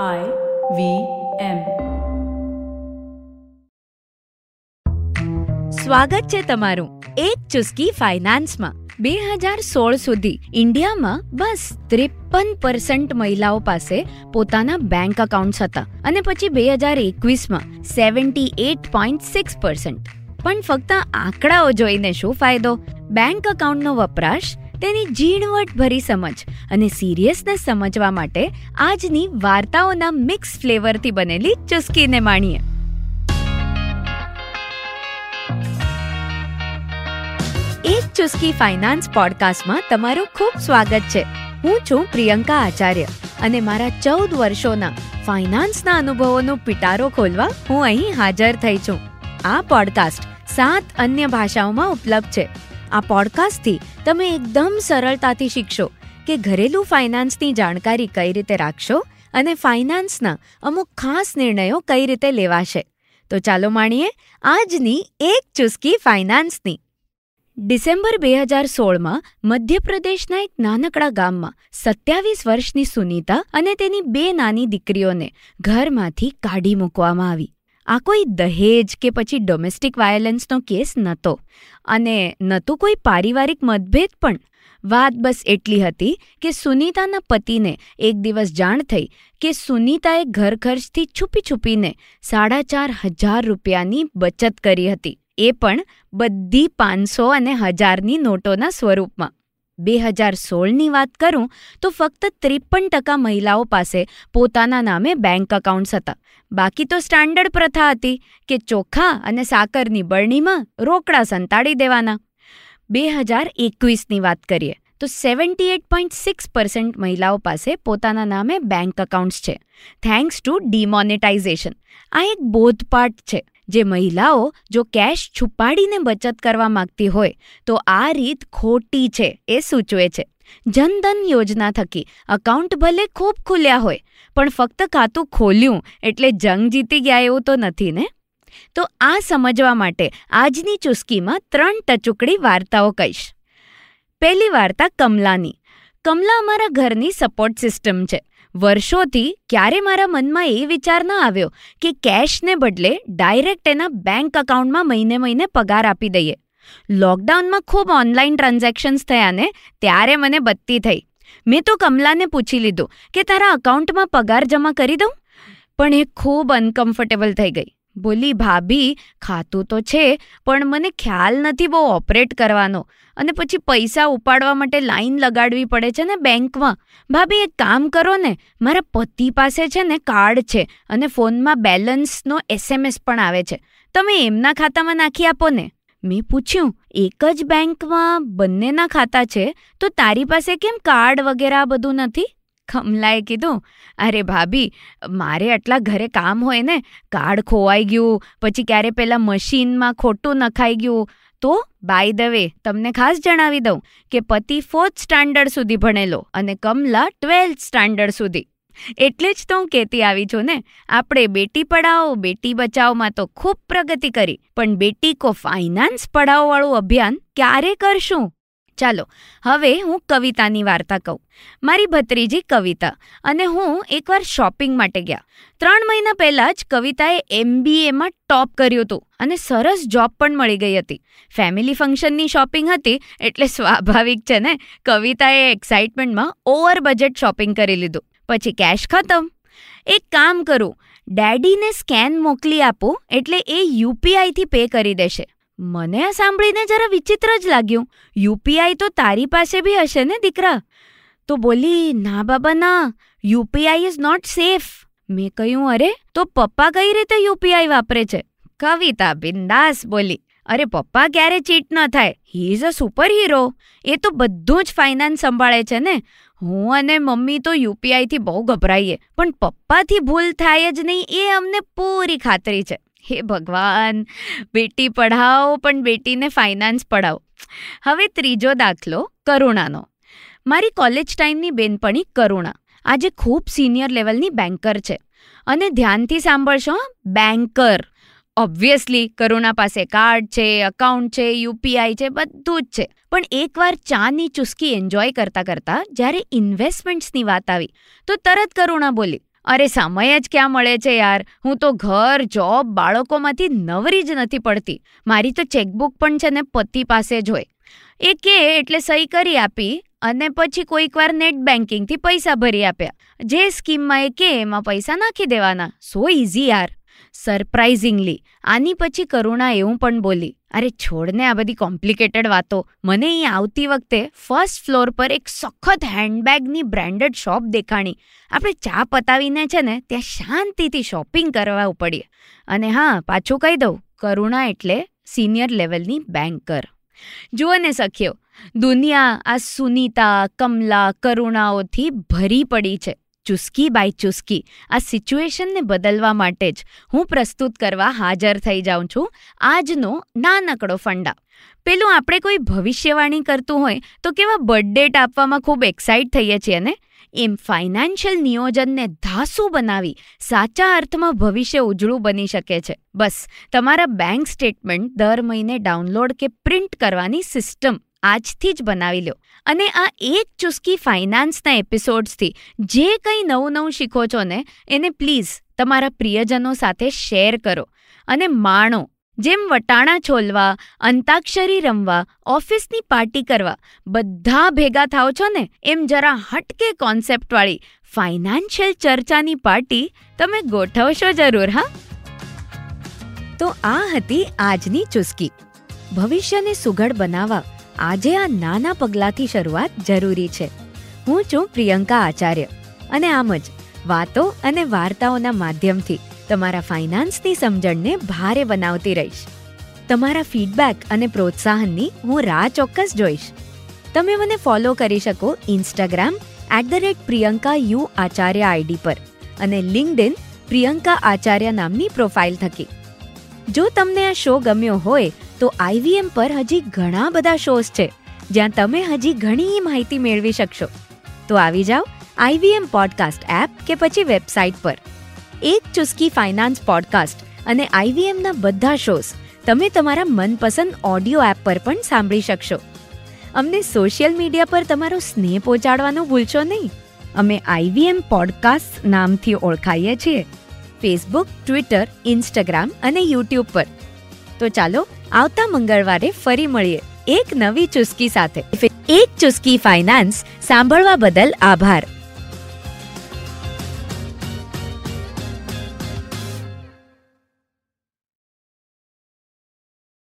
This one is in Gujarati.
I V M. સ્વાગત છે તમારું એક ચુસ્કી ફાઇનાન્સમાં. બે હજાર સોળ સુધી ઇન્ડિયામાં બસ ત્રેપન પર્સન્ટ મહિલાઓ પાસે પોતાના બેંક એકાઉન્ટ્સ હતા અને પછી બે હજાર એકવીસમાં seventy eight point six percent પણ ફક્ત આંકડાઓ જોઈને શું ફાયદો? બેંક એકાઉન્ટનો વપરાશ તેની ઝીણવટભરી સમજ અને સિરિયસનેસ સમજવા માટે આજની વાર્તાઓના મિક્સ ફ્લેવરથી બનેલી ચુસ્કીને માણીએ. એક ચુસ્કી ફાઇનાન્સ પોડકાસ્ટમાં તમારું ખૂબ સ્વાગત છે. હું છું પ્રિયંકા આચાર્ય અને મારા ચૌદ વર્ષોના ફાઇનાન્સના અનુભવોનો પિટારો ખોલવા હું અહીં હાજર થઈ છું. આ પોડકાસ્ટ સાત અન્ય ભાષાઓમાં ઉપલબ્ધ છે. આ પોડકાસ્ટથી તમે એકદમ સરળતાથી શીખશો કે ઘરેલું ફાઇનાન્સની જાણકારી કઈ રીતે રાખશો અને ફાઇનાન્સના અમુક ખાસ નિર્ણયો કઈ રીતે લેવાશે. તો ચાલો માણીએ આજની એક ચુસ્કી ફાઇનાન્સની ડિસેમ્બર બે હજાર સોળમાં મધ્યપ્રદેશના એક નાનકડા ગામમાં સત્યાવીસ વર્ષની સુનીતા અને તેની બે નાની દીકરીઓને ઘરમાંથી કાઢી મૂકવામાં આવી. આ કોઈ દહેજ કે પછી ડોમેસ્ટિક વાયોલન્સનો કેસ નહોતો અને નહોતું કોઈ પારિવારિક મતભેદ પણ. વાત બસ એટલી હતી કે સુનીતાના પતિને એક દિવસ જાણ થઈ કે સુનીતાએ ઘર ખર્ચથી છુપી છુપીને સાડા ચાર હજાર રૂપિયાની બચત કરી હતી. એ પણ બધી પાંચસો અને હજારની નોટોના સ્વરૂપમાં. બે હજાર સોળની વાત કરું, તો ફક્ત ત્રેપન ટકા મહિલાઓ પાસે પોતાના નામે બેંક એકાઉન્ટ્સ હતા. બાકી તો સ્ટાન્ડર્ડ પ્રથા હતી કે ચોખા અને સાકરની બરણીમાં રોકડા સંતાડી દેવાના. બે હજાર એકવીસની વાત કરીએ, તો seventy eight point six percent મહિલાઓ પાસે પોતાના નામે બેંક એકાઉન્ટ્સ છે. થેન્ક્સ ટુ ડિમોનેટાઇઝેશન આ એક બોધપાઠ છે. જે મહિલાઓ જો કેશ છુપાડીને બચત કરવા માંગતી હોય, તો આ રીત ખોટી છે, એ સૂચવે છે. જનધન યોજના થકી અકાઉન્ટ ભલે ખૂબ ખુલ્યા હોય, પણ ફક્ત ખાતું ખોલ્યું એટલે જંગ જીતી ગયા એવું તો નથી ને? તો આ સમજવા માટે આજની ચુસ્કીમાં ત્રણ ટચુકડી વાર્તાઓ કહીશ. પહેલી વાર્તા કમલાની. કમલા અમારા ઘરની સપોર્ટ સિસ્ટમ છે. વર્ષોથી ક્યારે મારા મનમાં એ વિચાર ન આવ્યો કે કેશને બદલે ડાયરેક્ટ એના બેંક એકાઉન્ટમાં મહિને મહિને પગાર આપી દઈએ. લોકડાઉનમાં ખૂબ ઓનલાઈન ટ્રાન્ઝેક્શન્સ થયા ને ત્યારે મને બત્તી થઈ. મેં તો કમલાને પૂછી લીધું કે તારા અકાઉન્ટમાં પગાર જમા કરી દઉં? પણ એ ખૂબ અનકમ્ફર્ટેબલ થઈ ગઈ. બોલી, ભાભી, ખાતું તો છે, પણ મને ખ્યાલ નથી બહુ ઓપરેટ કરવાનો. અને પછી પૈસા ઉપાડવા માટે લાઈન લગાડવી પડે છે ને બેંકમાં. ભાભી, એક કામ કરો ને. મારા પતિ પાસે છે ને કાર્ડ છે અને ફોનમાં બેલેન્સનો એસએમએસ પણ આવે છે. તમે એમના ખાતામાં નાખી આપો ને. મેં પૂછ્યું, એક જ બેંકમાં બંનેના ખાતા છે? તો તારી પાસે કેમ કાર્ડ વગેરે આ બધું નથી? ખમલાએ કીધું, અરે ભાભી, મારે આટલા ઘરે કામ હોય ને. કાર્ડ ખોવાઈ ગયું, પછી ક્યારે પેલા મશીનમાં ખોટું નખાઈ ગયું. તો બાય ધ વે તમને ખાસ જણાવી દઉં કે પતિ ફોર્થ સ્ટાન્ડર્ડ સુધી ભણેલો અને કમલા ટ્વેલ્થ સ્ટાન્ડર્ડ સુધી. એટલે જ તો હું કહેતી આવી છું ને, આપણે બેટી પઢાઓ, બેટી બચાવમાં તો ખૂબ પ્રગતિ કરી, પણ બેટી કો ફાઇનાન્સ પઢાઓવાળું અભિયાન ક્યારે કરશું? ચાલો, હવે હું કવિતાની વાર્તા કહું. મારી ભત્રીજી કવિતા અને હું એકવાર શોપિંગ માટે ગયા. ત્રણ મહિના પહેલાં જ કવિતાએ એમબીએમાં ટોપ કર્યું હતું અને સરસ જોબ પણ મળી ગઈ હતી. ફેમિલી ફંક્શનની શોપિંગ હતી એટલે સ્વાભાવિક છે ને, કવિતાએ એક્સાઇટમેન્ટમાં ઓવર બજેટ શોપિંગ કરી લીધું. પછી કેશ ખતમ. એક કામ કરું, ડેડીને સ્કેન મોકલી આપું એટલે એ યુપીઆઈથી પે કરી દેશે. મને આ સાંભળીને જરા વિચિત્ર જ લાગ્યું. યુપીઆઈ તો તારી પાસે બી હશે ને, દીકરા? તો બોલી, ના બાબા, ના. યુપીઆઈ ઇઝ નોટ સેફ મેં કહ્યું, અરે, તો પપ્પા કઈ રીતે યુપીઆઈ વાપરે છે? કવિતા બિંદાસ, બોલી. અરે, પપ્પા ક્યારે ચીટ ન થાય? He is a super hero એ તો બધું જ ફાઇનાન્સ સંભાળે છે ને. હું અને મમ્મી તો યુપીઆઈથી બહુ ગભરાઈએ. પણ પપ્પાથી ભૂલ થાય જ નહીં, એ અમને પૂરી ખાતરી છે. હે ભગવાન, બેટી પઢાઓ, પણ બેટીને ફાઇનાન્સ પઢાઓ. હવે ત્રીજો દાખલો, કરુણાનો. મારી કોલેજ ટાઈમની બેનપણી કરુણા. આજે ખૂબ સિનિયર લેવલની બેન્કર છે. અને ધ્યાનથી સાંભળશો બેન્કર ઓબ્વિયસલી કરુણા પાસે કાર્ડ છે અકાઉન્ટ છે યુપીઆઈ છે, બધું જ છે. પણ એકવાર ચાની ચુસ્કી એન્જોય કરતા કરતા જ્યારે ઇન્વેસ્ટમેન્ટ્સની વાત આવી, તો તરત કરુણા બોલી અરે, સમય જ ક્યાં મળે છે યાર? હું તો ઘર જોબ બાળકોમાંથી નવરી જ નથી પડતી. મારી તો ચેકબુક પણ છે ને પતિ પાસે જ હોય. એ કે એટલે સહી કરી આપી અને પછી કોઈક વાર નેટ બેન્કિંગથી પૈસા ભરી આપ્યા. જે સ્કીમમાં એ કે એમાં પૈસા નાખી દેવાના. સો ઇઝી યાર. સરપ્રાઇઝિંગલી આની પછી કરુણા એવું પણ બોલી, અરે છોડને આ બધી કોમ્પ્લિકેટેડ વાતો. મને અહીં આવતી વખતે ફર્સ્ટ ફ્લોર પર એક સખત હેન્ડબેગની બ્રાન્ડેડ શોપ દેખાણી. આપણે ચા પતાવીને છે ને, ત્યાં શાંતિથી શોપિંગ કરવા ઉપડીએ. અને હા, પાછું કહી દઉં, કરુણા એટલે સિનિયર લેવલની બેન્કર જુઓ ને સખ્યો દુનિયા આ સુનીતા, કમલા, કરુણાઓથી ભરી પડી છે. ચુસ્કી બાય ચુસ્કી. આ સિચ્યુએશનને બદલવા માટે જ હું પ્રસ્તુત કરવા હાજર થઈ જાઉં છું આજનો નાનકડો ફંડા. પેલું આપણે કોઈ ભવિષ્યવાણી કરતું હોય તો કેવા બર્થડેટ આપવામાં ખૂબ એક્સાઇટ થઈએ છીએ ને? એમ ફાઇનાન્શિયલ નિયોજનને ધાસુ બનાવી સાચા અર્થમાં ભવિષ્ય ઉજળું બની શકે છે. બસ, તમારા બેંક સ્ટેટમેન્ટ દર મહિને ડાઉનલોડ કે પ્રિન્ટ કરવાની સિસ્ટમ આજથી જ બનાવી લો. અને આ એક ચુસ્કી ફાઇનાન્સના એપિસોડ્સથી જે કંઈ નવું નવું શીખો છો ને, એને પ્લીઝ તમારા પ્રિયજનો સાથે શેર કરો. અને માણો, જેમ વટાણા છોલવા, અંતાક્ષરી રમવા, ઓફિસની પાર્ટી કરવા, બધા ભેગા થાવ છો ને, એમ જરા હટકે કોન્સેપ્ટવાળી ફાઇનાન્શિયલ ચર્ચાની પાર્ટી તમે ગોઠવશો જરૂર, હા? તો આ હતી આજની ચુસ્કી. ભવિષ્યને સુઘડ બનાવવા આજે આ નાના પગલાંથી શરૂઆત જરૂરી છે. હું છું પ્રિયંકા આચાર્ય અને આમ જ વાતો અને વાર્તાઓના માધ્યમથી તમારા ફાઇનાન્સની સમજણને ભારે બનાવતી રહીશ. તમારા ફીડબેક અને પ્રોત્સાહનની હું રાહ ચોક્કસ જોઈશ. તમે મને ફોલો કરી શકો Instagram at the rate Priyanka U Acharya ID પર અને લિંકડિન પ્રિયંકા આચાર્ય નામની પ્રોફાઇલ થકી. જો તમને આ શો ગમ્યો હોય તો આઈવીએમ પર હજી ઘણા બધા શોઝ છે, જ્યાં તમે હજી ઘણી માહિતી મેળવી શકશો. તો આવી જાઓ આઈવીએમ પોડકાસ્ટ એપ કે પછી વેબસાઇટ પર. એક ચુસ્કી ફાઇનાન્સ પોડકાસ્ટ અને આઈવીએમના બધા શોઝ તમે તમારા મનપસંદ ઓડિયો એપ પર પણ સાંભળી શકશો. અમને સોશિયલ મીડિયા પર તમારો સ્નેહ પહોંચાડવાનું ભૂલશો નહીં. અમે આઈવીએમ પોડકાસ્ટ નામથી ઓળખાઈએ છીએ. ફેસબુક, ટ્વિટર, ઇન્સ્ટાગ્રામ અને યુટ્યુબ પર. તો ચાલો આવતા મંગળવારે ફરી મળીએ. એક નવી ચુસ્કી સાથે. એક ચુસ્કી ફાઇનાન્સ સાંભળવા બદલ આભાર.